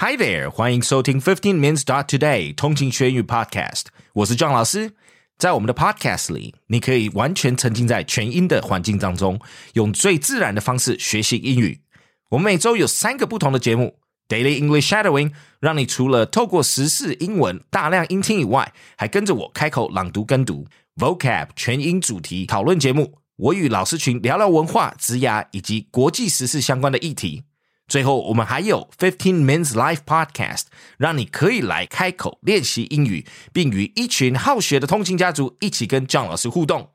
Hi there，欢迎收听 Fifteen Minutes Dot Today 通勤学英语 Podcast，我是庄老师。在我们的 Podcast 里，你可以完全沉浸在全英的环境当中，用最自然的方式学习英语。我们每周有三个不同的节目：Daily English Shadowing，让你除了透过时事英文大量音听以外，还跟着我开口朗读跟读；Vocab 全英主题讨论节目，我与老师群聊聊文化、职涯以及国际时事相关的议题。最后，我们还有 Fifteen Minutes Live Podcast，让你可以来开口练习英语，并与一群好学的通勤家族一起跟 John 老师互动。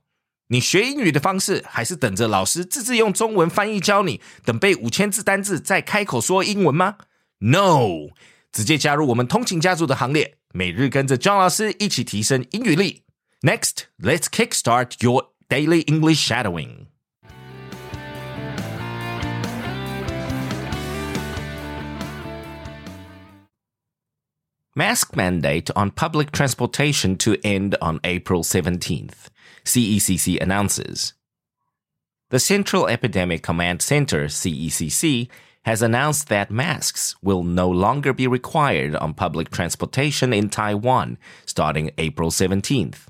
你学英语的方式，还是等着老师自制用中文翻译教你，等背五千字单字再开口说英文吗？No，直接加入我们通勤家族的行列，每日跟着 John 老师一起提升英语力。Next, let's kickstart your daily English shadowing. Mask mandate on public transportation to end on April 17th, CECC announces. The Central Epidemic Command Center, CECC, has announced that masks will no longer be required on public transportation in Taiwan starting April 17th,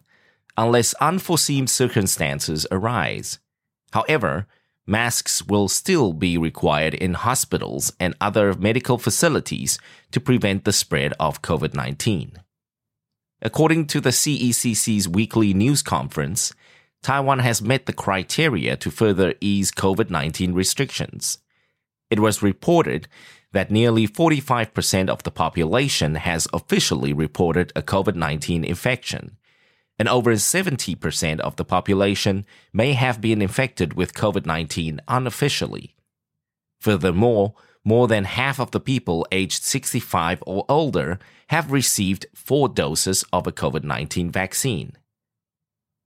unless unforeseen circumstances arise. However, masks will still be required in hospitals and other medical facilities to prevent the spread of COVID 19. According to the CECC's weekly news conference, Taiwan has met the criteria to further ease COVID 19 restrictions. It was reported that nearly 45% of the population has officially reported a COVID 19 infection, and over 70% of the population may have been infected with COVID 19 unofficially. Furthermore, more than half of the people aged 65 or older have received four doses of a COVID 19 vaccine.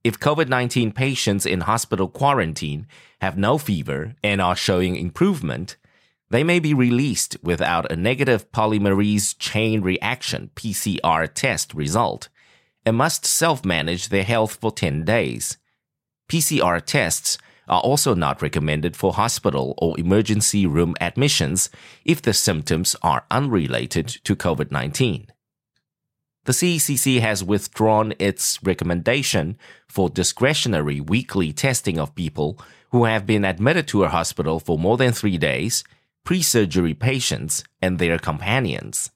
If COVID 19 patients in hospital quarantine have no fever and are showing improvement, they may be released without a negative polymerase chain reaction PCR test result and must self manage their health for 10 days. PCR tests are also not recommended for hospital or emergency room admissions if the symptoms are unrelated to COVID 19. The CECC has withdrawn its recommendation for discretionary weekly testing of people who have been admitted to a hospital for more than three days, pre surgery patients, and their companions.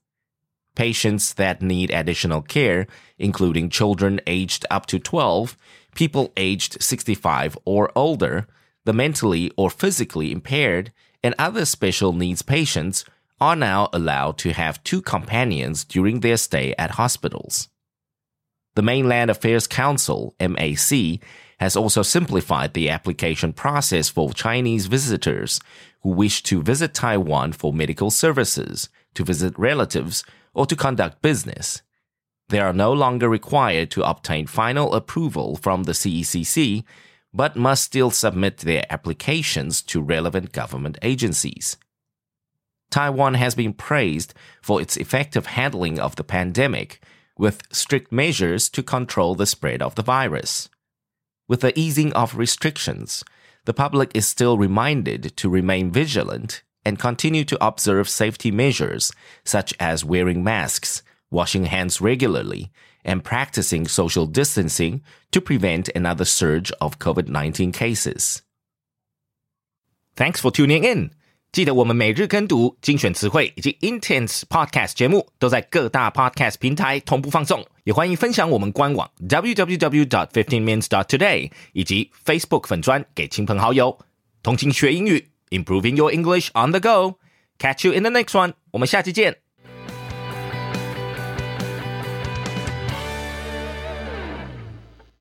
Patients that need additional care, including children aged up to 12, people aged 65 or older, the mentally or physically impaired, and other special needs patients are now allowed to have two companions during their stay at hospitals. The Mainland Affairs Council, MAC, has also simplified the application process for Chinese visitors who wish to visit Taiwan for medical services, to visit relatives, or to conduct business. They are no longer required to obtain final approval from the CECC, but must still submit their applications to relevant government agencies. Taiwan has been praised for its effective handling of the pandemic, with strict measures to control the spread of the virus. With the easing of restrictions, the public is still reminded to remain vigilant and continue to observe safety measures such as wearing masks, washing hands regularly, and practicing social distancing to prevent another surge of COVID 19 cases. Thanks for tuning in. 记得我们每日跟读、精选词汇以及 Intense Podcast 节目都在各大 Podcast 平台同步放送，也欢迎分享我们官网 www.dot fifteenminutes.dot today 以及 Facebook 粉砖给亲朋好友，通勤学英语。improving your English on the go. Catch you in the next one. 我们下期见。